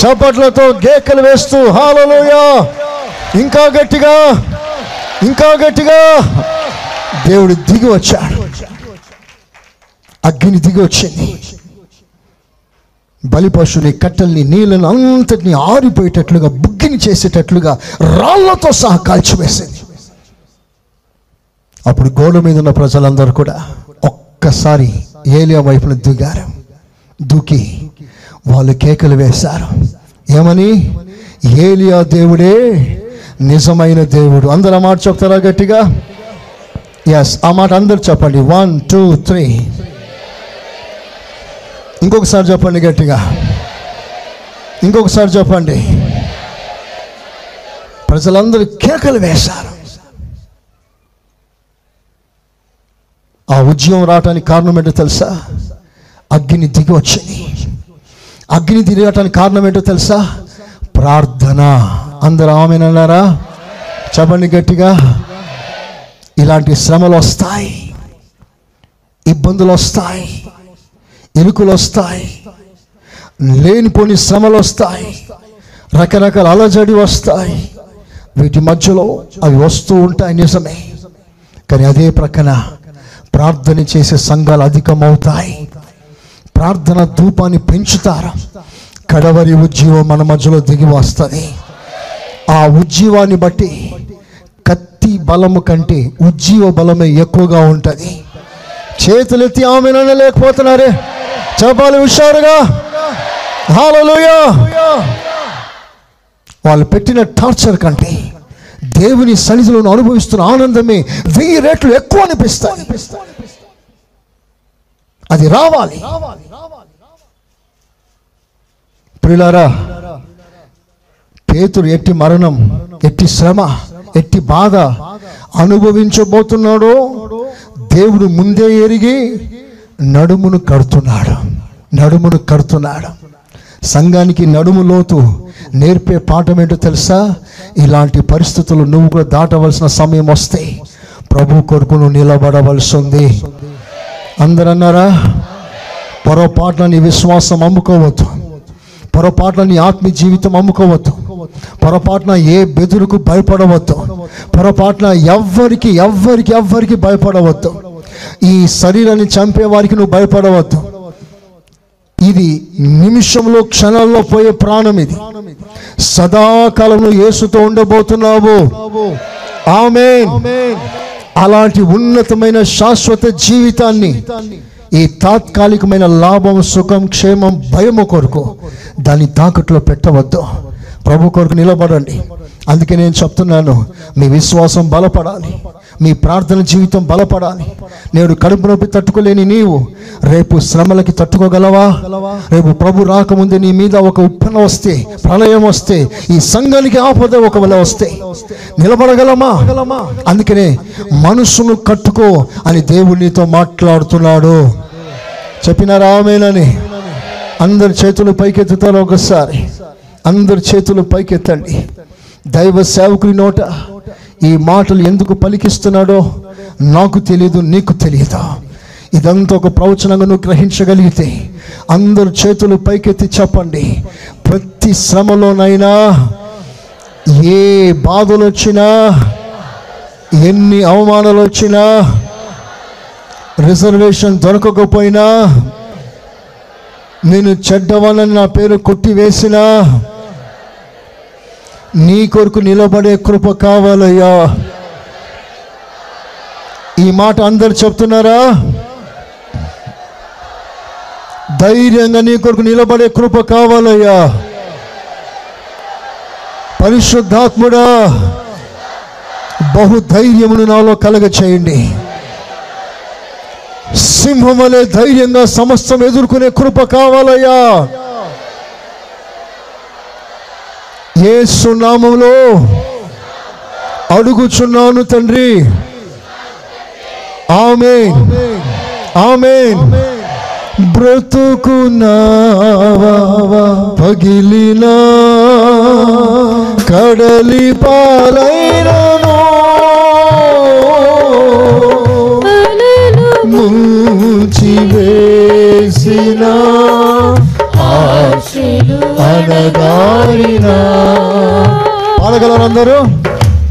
చప్పట్లతో గేకలు వేస్తూ హాలలోయ. ఇంకా గట్టిగా ఇంకా గట్టిగా దేవుడు దిగి వచ్చాడు. అగ్ని దిగి వచ్చింది. బలిపశుని కట్టెల్ని నీళ్ళను అంతటిని ఆరిపోయేటట్లుగా బుగ్గిని చేసేటట్లుగా రాళ్ళతో సహా కాల్చివేసింది. అప్పుడు గోడ మీద ఉన్న ప్రజలందరూ కూడా ఒక్కసారి ఏలియా వైపున దిగారు. దూకి వాళ్ళు కేకలు వేశారు. ఏమని? ఏలియా దేవుడే నిజమైన దేవుడు. అందరూ ఆ మాట చెప్తారా గట్టిగా? ఎస్ ఆ మాట అందరు చెప్పండి. వన్ టూ త్రీ ఇంకొకసారి చెప్పండి గట్టిగా. ఇంకొకసారి చెప్పండి. ప్రజలందరూ కేకలు వేశారు. ఆ ఉద్యమం రావటానికి కారణం ఏంటో తెలుసా? అగ్ని దిగి వచ్చింది. అగ్ని దిగటానికి కారణం ఏంటో తెలుసా? ప్రార్థన. అందరు ఆమెనన్నారా చెప్పండి గట్టిగా. ఇలాంటి శ్రమలు వస్తాయి. ఇబ్బందులు వస్తాయి. ఇరుకులు వస్తాయి లేనిపోని శ్రమలు వస్తాయి రకరకాల అలజడి వస్తాయి వీటి మధ్యలో అవి వస్తూ ఉంటాయి నిజమే. కానీ అదే ప్రక్కన ప్రార్థన చేసే సంఘాలు అధికమవుతాయి. ప్రార్థన ధూపాన్ని పెంచుతారు. కడవరి ఉజ్జీవం మన మధ్యలో దిగి వస్తుంది. ఆ ఉజ్జీవాన్ని బట్టి కత్తి బలము కంటే ఉజ్జీవ బలమే ఎక్కువగా ఉంటుంది. చేతులెత్తి ఆమెననే లేకపోతున్నారే చెప్పాలి హుషారుగా. హాలలుయా వాళ్ళు పెట్టిన టార్చర్ కంటే దేవుని సన్నిధిలో అనుభవిస్తున్న ఆనందమే వెయ్యి రేట్లు ఎక్కువ అనిపిస్తాయి. అది రావాలి. ప్రిలారా పేతుడు ఎట్టి మరణం ఎట్టి శ్రమ ఎట్టి బాధ అనుభవించబోతున్నాడో దేవుడు ముందే ఎరిగి నడుమును కడుతున్నాడు. నడుమును కడుతున్నాడు. సంఘానికి నడుము లోతు నేర్పే పాఠం ఏంటో తెలుసా? ఇలాంటి పరిస్థితులు నువ్వు కూడా దాటవలసిన సమయం వస్తే ప్రభు కొరకు నువ్వు నిలబడవలసి ఉంది. అందరు అన్నారా నీ విశ్వాసం అమ్ముకోవద్దు. పొరపాటున నీ ఆత్మీయ జీవితం అమ్ముకోవద్దు. పొరపాటున ఏ బెదురుకు భయపడవద్దు. పొరపాటున ఎవ్వరికి ఎవ్వరికి ఎవ్వరికి భయపడవద్దు. ఈ శరీరాన్ని చంపే వారికి నువ్వు భయపడవద్దు. ఇది నిమిషంలో క్షణాల్లో పోయే ప్రాణం ఇది. సదాకాలంలో యేసుతో ఉండబోతున్నావు. ఆమె అలాంటి ఉన్నతమైన శాశ్వత జీవితాన్ని ఈ తాత్కాలికమైన లాభం సుఖం క్షేమం భయము కొరకు దాన్ని తాకట్లో పెట్టవద్దు. ప్రభు కొరకు నిలబడండి. అందుకే నేను చెప్తున్నాను మీ విశ్వాసం బలపడాలి. మీ ప్రార్థన జీవితం బలపడాలి. నేడు కడుపు నొప్పి తట్టుకోలేని నీవు రేపు శ్రమలకి తట్టుకోగలవా? రేపు ప్రభు రాకముందే నీ మీద ఒక ఉప్పన వస్తే ప్రళయం వస్తే ఈ సంఘానికి ఆపద ఒకవేళ వస్తే నిలబడగలమా? అందుకనే మనసును కట్టుకో అని దేవుడు నీతో మాట్లాడుతున్నాడు. చెప్పినారా ఆమెనని? అందరి చేతులు పైకెత్తుతారు ఒకసారి. అందరి చేతులు పైకెత్తండి. దైవ సేవకుడి నోట ఈ మాటలు ఎందుకు పలికిస్తున్నాడో నాకు తెలియదు నీకు తెలియదా ఇదంతా ఒక ప్రవచనంగా నువ్వు గ్రహించగలిగితే అందరు చేతులు పైకెత్తి చెప్పండి. ప్రతి శ్రమలోనైనా ఏ బాధలు వచ్చినా ఎన్ని అవమానాలు వచ్చినా రిజర్వేషన్ దొరకకపోయినా నేను చెడ్డవాళ్ళని నా పేరు కొట్టివేసినా నీ కొరకు నిలబడే కృప కావాలయ్యా. ఈ మాట అందరు చెప్తున్నారా? ధైర్యంగా నీ కొరకు నిలబడే కృప కావాలయ్యా. పరిశుద్ధాత్ముడా బహుధైర్యమును నాలో కలగ చేయండి సింహం వలె ధైర్యంగా సమస్తం ఎదుర్కొనే కృప కావాలయ్యా. ఏ సున్నామంలో అడుగుచున్నాను తండ్రి. ఆమె ఆమె బ్రతుకున్నావా పగిలినా కడలి పాలైనను. ఆశలు అనగారిన పాడగలరు అందరూ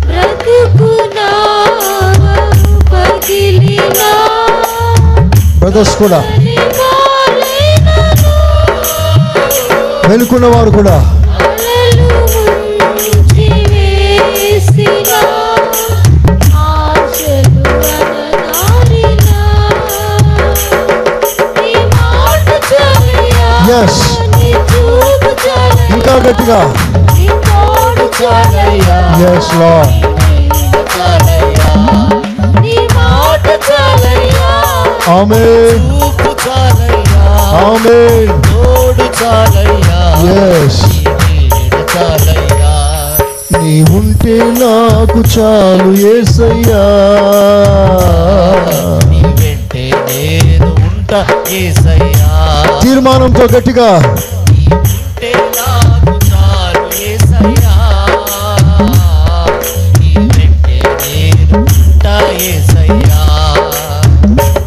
బ్రతుకునా? పగిలినా? బ్రదర్స్ కూడా. వెనుకున్న వారు కూడా. Yes. ఇంకా గట్టిగా. ఎస్లో ఆమె ఆమె ఎస్ నీ ఉంటే నాకు చాలు ఏసయ్యా. నీ వెంటే నేను ఉంటా ఏసయ్యా. తీర్మానంతో గట్టిగా.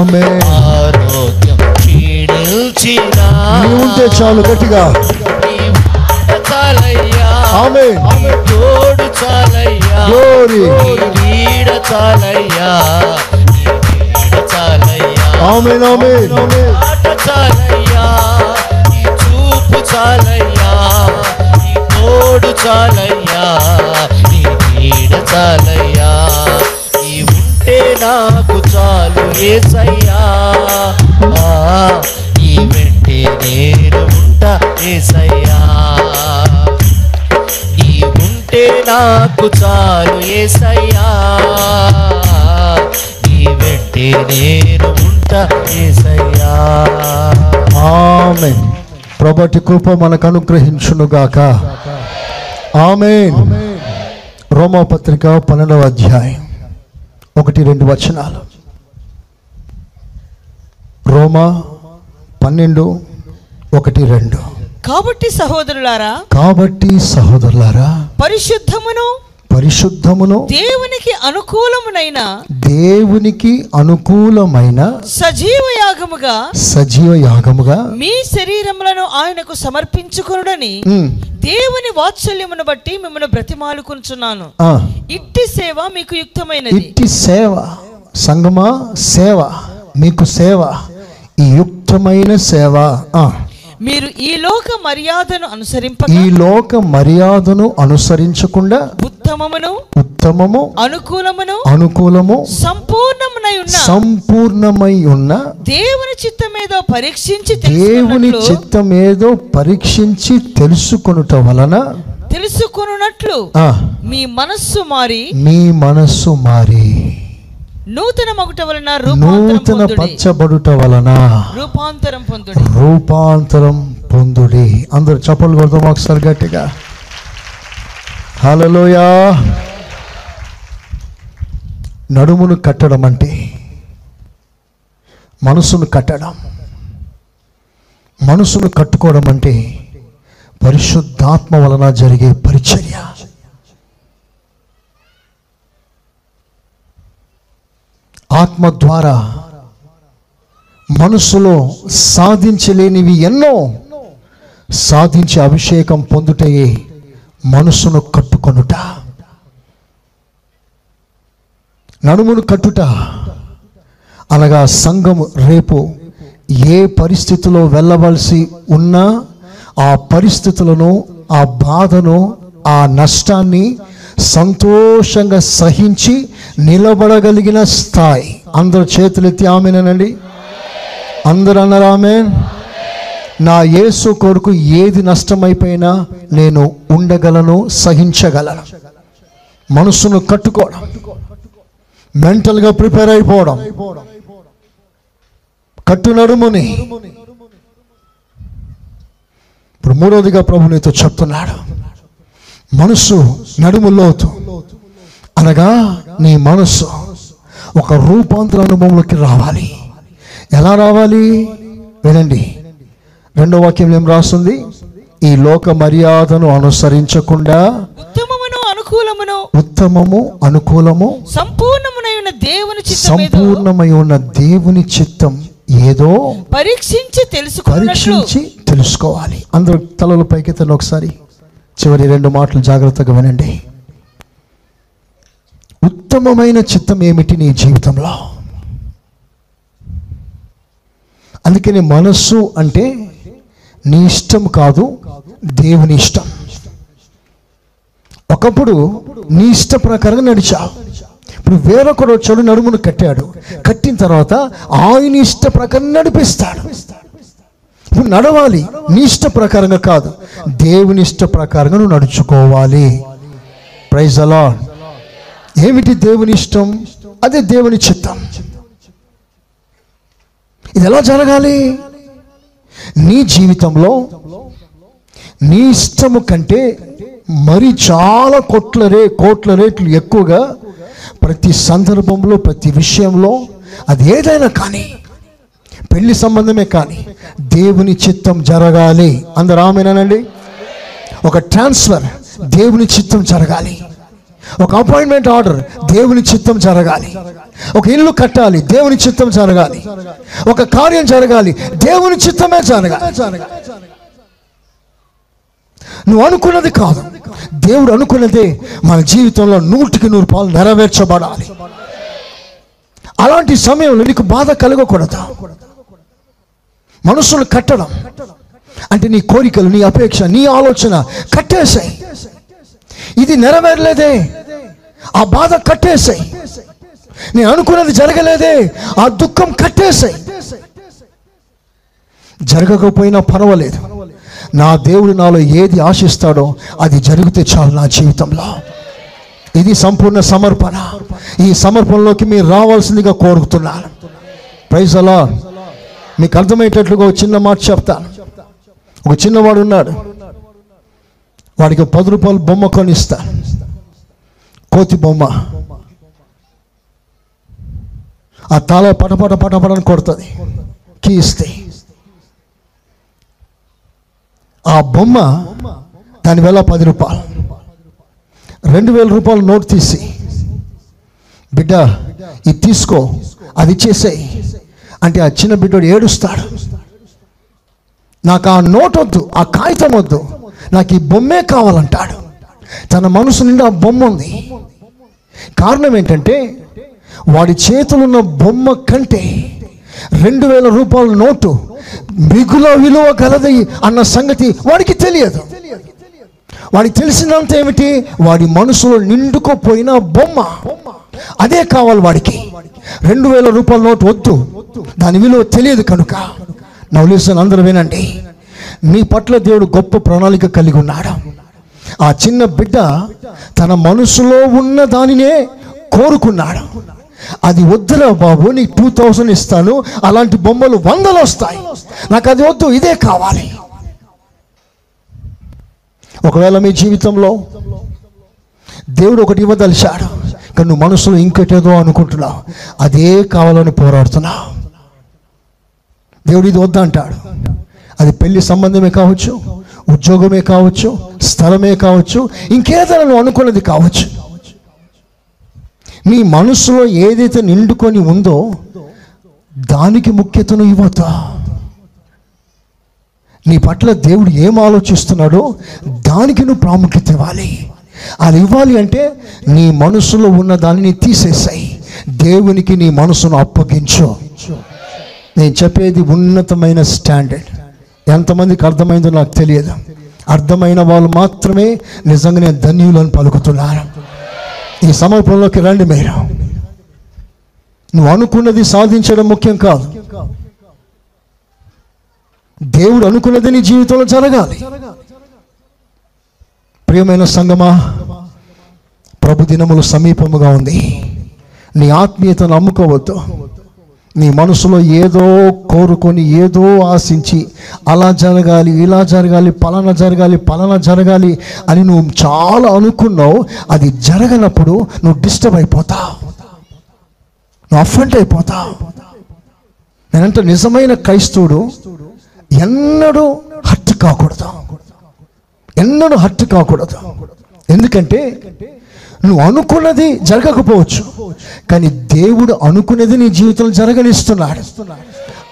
ఆమె ఆరోగ్యం క్షీణించినా నీ ఉంటే చాలు గట్టిగా నీ మాట చాలయ్యా ఆమె నీ తోడు చాలయ్యా Glory. నీ నీడ చాలయ్యా నీ నీడ చాలయ్యా ఆమె ఆమె మాట చాలయ్యా నీ చూపు చాలయ్యా నీ తోడు చాలయ్యా నీ నీడ చాలయ్యా నీ ఉంటే నాకు చాలు ఏసయ్యా నీ వెంటే నేను ఉంటా ఏసయ్యా నీ ఉంటే నాకు చాలు ఏసయ్యా నీ వెంటే నేను ఉంటా ఏసయ్యా ఆమె ప్రభటి కృప మనకు అనుగ్రహించునుగాక. ఆమె రోమపత్రిక పన్నెండవ అధ్యాయం. ఒకటి రెండు వచనాలు. రోమా పన్నెండు ఒకటి రెండు. కాబట్టి సహోదరులారా కాబట్టి సహోదరులారా పరిశుద్ధమును పరిశుద్ధమును దేవునికి అనుకూలమునైన దేవునికి అనుకూలమైన సజీవ యాగముగా సజీవ యాగముగా మీ శరీరములను ఆయనకు సమర్పించుకొనుడని దేవుని వాత్సల్యమును బట్టి మిమ్మల్ని బ్రతిమాలుకుంటున్నాను ఇట్టి సేవ మీకు యుక్తమైనది. ఇట్టి సేవ సంగమా సేవ మీకు సేవ ఈ యుక్తమైన సేవ మీరు ఈ లోక మర్యాదను అనుసరింపక ఈ లోక మర్యాదను అనుసరించకుండా ఉత్తమమును ఉత్తమము అనుకూలమును అనుకూలము సంపూర్ణమునై ఉన్న సంపూర్ణమై ఉన్న దేవుని చిత్తమేదో పరీక్షించి దేవుని చిత్తమేదో పరీక్షించి తెలుసుకొనుట వలన తెలుసుకొనున్నట్లు ఆ, మీ మనస్సు మారి మీ మనస్సు మారి. నూతన మగుట వలన రూపాంతరం నూతన పొందుడి. పచ్చబడుట వలన రూపాంతరం పొందుడి. రూపాంతరం పొందుడి. అందరు చప్పలు కొడతాం ఒకసారి గట్టిగా. హలోయా నడుమును కట్టడం అంటే మనసును కట్టడం. మనసును కట్టుకోవడం అంటే పరిశుద్ధాత్మ వలన జరిగే పరిచర్య. ఆత్మ ద్వారా మనసులో సాధించలేనివి ఎన్నో సాధించే అభిషేకం పొందుటయే మనసును కట్టుకొనుట. నడుమును కట్టుట. అనగా సంఘం రేపు ఏ పరిస్థితిలో వెళ్ళవలసి ఉన్నా ఆ పరిస్థితులను ఆ బాధను ఆ నష్టాన్ని సంతోషంగా సహించి నిలబడగలిగిన స్థాయి. అందరు చేతులెత్తి ఆమెనండి అందరు అన్నారు ఆమె నా యేసు కొరకు ఏది నష్టమైపోయినా నేను ఉండగలను సహించగలను. మనసును కట్టుకోవడం. మెంటల్గా ప్రిపేర్ అయిపోవడం. కట్టు నడుముని. ఇప్పుడు మూడవదిగా ప్రభు నీతో చెప్తున్నాడు. మనసు నడుము లోతు. అనగా నీ మనసు ఒక రూపాంతర అనుభవంలోకి రావాలి. ఎలా రావాలి? వినండి. రెండో వాక్యం ఏం రాస్తుంది? ఈ లోక మర్యాదను అనుసరించకుండా ఉత్తమమును అనుకూలమును ఉత్తమము అనుకూలము దేవుని సంపూర్ణమై ఉన్న దేవుని చిత్తం ఏదో పరీక్షించి తెలుసుకున్నట్లు పరీక్షించి తెలుసుకోవాలి. అందరూ తలలు పైకెత్తండి ఒకసారి. చివరి రెండు మాటలు జాగ్రత్తగా వినండి. ఉత్తమమైన చిత్తం ఏమిటి నీ జీవితంలో? అందుకని మనస్సు అంటే నీ ఇష్టం కాదు దేవుని ఇష్టం. ఒకప్పుడు నీ ఇష్ట ప్రకారంగా నడిచావు. ఇప్పుడు వేరొకడు వచ్చాడు నడుమును కట్టాడు. కట్టిన తర్వాత ఆయన ఇష్ట ప్రకారం నడిపిస్తాడు. నువ్వు నడవాలి. నీ ఇష్ట ప్రకారంగా కాదు. దేవుని ఇష్ట ప్రకారంగా నువ్వు నడుచుకోవాలి. ప్రైజ్ అలా ఏమిటి దేవుని ఇష్టం? అదే దేవుని చిత్తం. ఇది ఎలా జరగాలి? నీ జీవితంలో నీ ఇష్టము కంటే మరి చాలా కోట్ల రే కోట్ల రేట్లు ఎక్కువగా ప్రతి సందర్భంలో ప్రతి విషయంలో అది ఏదైనా కానీ పెళ్ళి సంబంధమే కానీ దేవుని చిత్తం జరగాలి. అందరు ఆమెనానండి? ఒక ట్రాన్స్ఫర్ దేవుని చిత్తం జరగాలి. ఒక అపాయింట్మెంట్ ఆర్డర్ దేవుని చిత్తం జరగాలి. ఒక ఇల్లు కట్టాలి దేవుని చిత్తం జరగాలి. ఒక కార్యం జరగాలి దేవుని చిత్తమే జరగాలి. నువ్వు అనుకున్నది కాదు. దేవుడు అనుకున్నదే మన జీవితంలో నూటికి నూరు పాలు నెరవేర్చబడాలి. అలాంటి సమయంలో నీకు బాధ కలగకూడదు. మనసును కట్టడం అంటే నీ కోరికలు నీ అపేక్ష నీ ఆలోచన కట్టేసాయి ఇది నెరవేరలేదే. ఆ బాధ కట్టేసాయి నేను అనుకున్నది జరగలేదే. ఆ దుఃఖం కట్టేసాయి జరగకపోయినా పర్వాలేదు. నా దేవుడు నాలో ఏది ఆశిస్తాడో అది జరిగితే చాలు నా జీవితంలో. ఇది సంపూర్ణ సమర్పణ. ఈ సమర్పణలోకి మీరు రావాల్సిందిగా కోరుకుతున్నాను ప్రైజ్ అలా మీకు అర్థమయ్యేటట్లుగా ఒక చిన్న మాట చెప్తాను ఒక చిన్నవాడు ఉన్నాడు. వాడికి పది రూపాయలు బొమ్మ కొనిస్తా. కోతి బొమ్మ. ఆ తాళ పటపట పటపటని కొడుతుంది. కీ ఇస్తే. ఆ బొమ్మ దాని వేల పది రూపాయలు. రెండు వేల రూపాయలు నోట్ తీసి. బిడ్డ ఇది తీసుకో. అది ఇచ్చేసేయి. అంటే ఆ చిన్న బిడ్డోడు ఏడుస్తాడు. నాకు ఆ నోట్ వద్దు ఆ కాగితం వద్దు నాకు ఈ బొమ్మే కావాలంటాడు. తన మనసు నిండా బొమ్మ ఉంది. కారణం ఏంటంటే వాడి చేతులున్న బొమ్మ కంటే రెండు వేల రూపాయల నోటు మిగుల విలువ గలది అన్న సంగతి వాడికి తెలియదు. వాడికి తెలిసినంత ఏమిటి? వాడి మనసులో నిండుకోపోయిన బొమ్మ. అదే కావాలి వాడికి. రెండు వేల రూపాయల నోటు వద్దు. దాని విలువ తెలియదు కనుక నవలేసిన అందరూ వినండి. మీ పట్ల దేవుడు గొప్ప ప్రణాళిక కలిగి ఉన్నాడు. ఆ చిన్న బిడ్డ తన మనసులో ఉన్న దానినే కోరుకున్నాడు. అది వద్దురా బాబు నీకు టూ థౌసండ్ ఇస్తాను అలాంటి బొమ్మలు వందలు వస్తాయి. నాకు అది వద్దు ఇదే కావాలి. ఒకవేళ మీ జీవితంలో దేవుడు ఒకటి ఇవ్వదలిచాడు కానీ నువ్వు మనసులో ఇంకటేదో అనుకుంటున్నావు అదే కావాలని పోరాడుతున్నావు. దేవుడు ఇది వద్దంటాడు అది పెళ్ళి సంబంధమే కావచ్చు ఉద్యోగమే కావచ్చు స్థలమే కావచ్చు ఇంకేదైనా నువ్వు అనుకున్నది కావచ్చు. నీ మనసులో ఏదైతే నిండుకొని ఉందో దానికి ముఖ్యతను ఇవ్వతా నీ పట్ల దేవుడు ఏం ఆలోచిస్తున్నాడో దానికి నువ్వు ప్రాముఖ్యత ఇవ్వాలి. అది ఇవ్వాలి అంటే నీ మనసులో ఉన్న దానిని తీసేసాయి. దేవునికి నీ మనసును అప్పగించు. నేను చెప్పేది ఉన్నతమైన స్టాండర్డ్. ఎంతమందికి అర్థమైందో నాకు తెలియదు. అర్థమైన వాళ్ళు మాత్రమే నిజంగా నేను ధన్యులను పలుకుతున్నాను ఈ సమర్పణలోకి రండి మీరు. నువ్వు అనుకున్నది సాధించడం ముఖ్యం కాదు. దేవుడు అనుకున్నది నీ జీవితంలో జరగాలి. ప్రియమైన సంగమా ప్రభు దినములు సమీపముగా ఉంది. నీ ఆత్మీయతను అమ్ముకోవద్దు నీ మనసులో ఏదో కోరుకొని ఏదో ఆశించి అలా జరగాలి ఇలా జరగాలి పలానా జరగాలి పలానా జరగాలి అని నువ్వు చాలా అనుకున్నావు అది జరగనప్పుడు నువ్వు డిస్టర్బ్ అయిపోతావు. నువ్వు అఫెంట్ అయిపోతావు. నేనంటే నిజమైన క్రైస్తవుడు ఎన్నడూ హట్ కాకూడదు. ఎన్నడూ హట్ కాకూడదు. ఎందుకంటే నువ్వు అనుకున్నది జరగకపోవచ్చు. కానీ దేవుడు అనుకున్నది నీ జీవితంలో జరగనిస్తున్నాడు.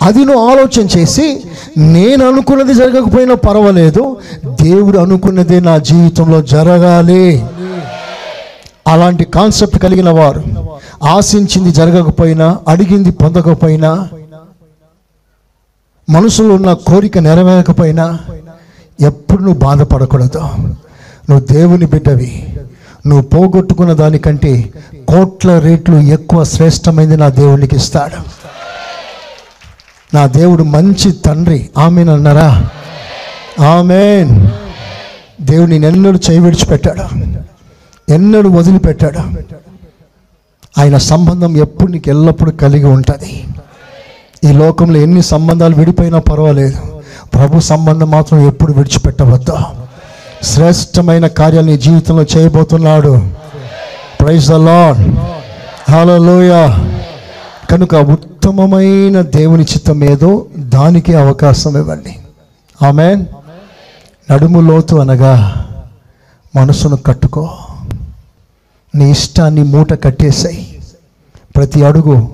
అది నువ్వు ఆలోచన చేసి నేను అనుకున్నది జరగకపోయినా పర్వాలేదు దేవుడు అనుకున్నది నా జీవితంలో జరగాలి. అలాంటి కాన్సెప్ట్ కలిగిన వారు ఆశించింది జరగకపోయినా అడిగింది పొందకపోయినా మనసులో ఉన్న కోరిక నెరవేరకపోయినా ఎప్పుడు నువ్వు బాధపడకూడదు. నువ్వు దేవుని బిడ్డవి. నువ్వు పోగొట్టుకున్న దానికంటే కోట్ల రేట్లు ఎక్కువ శ్రేష్టమైంది నా దేవునికి ఇస్తాడు. నా దేవుడు మంచి తండ్రి. ఆమెన్ అన్నారా? ఆమెన్. దేవుని ఎన్నడూ చేయి విడిచిపెట్టాడు. ఎన్నడూ వదిలిపెట్టాడు. ఆయన సంబంధం ఎప్పుడు నీకు ఎల్లప్పుడూ కలిగి ఉంటుంది. ఈ లోకంలో ఎన్ని సంబంధాలు విడిపోయినా పర్వాలేదు. ప్రభు సంబంధం మాత్రం ఎప్పుడు విడిచిపెట్టవద్దు. శ్రేష్టమైన కార్యాలు నీ జీవితంలో చేయబోతున్నాడు. ప్రైజ్ ద లాడ్ లోయ కనుక ఉత్తమమైన దేవుని చిత్తం ఏదో దానికి అవకాశం ఇవ్వండి. ఆమె నడుము లోతు అనగా మనసును కట్టుకో. నీ ఇష్టాన్ని మూట కట్టేసాయి. ప్రతి అడుగు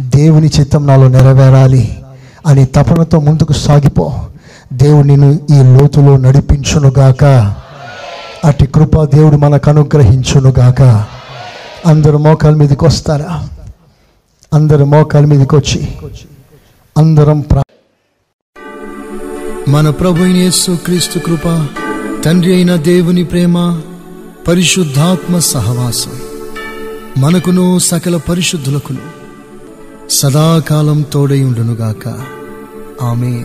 దేవుని చిత్తం నాలో నెరవేరాలి అని తపనతో ముందుకు సాగిపో. దేవుడు నిన్ను ఈ లోతులో నడిపించునుగాక. అటు కృప దేవుడు మనకు అనుగ్రహించునుగాక. అందరు మోకాల మీదకి వస్తారా? అందరు మోకాల మీదకి వచ్చి. అందరం ప్రా మన ప్రభు యేసు క్రీస్తు కృప తండ్రి అయిన దేవుని ప్రేమ పరిశుద్ధాత్మ సహవాసం మనకును సకల పరిశుద్ధులకును సదాకాలం తోడై ఉండునుగాక. ఆమె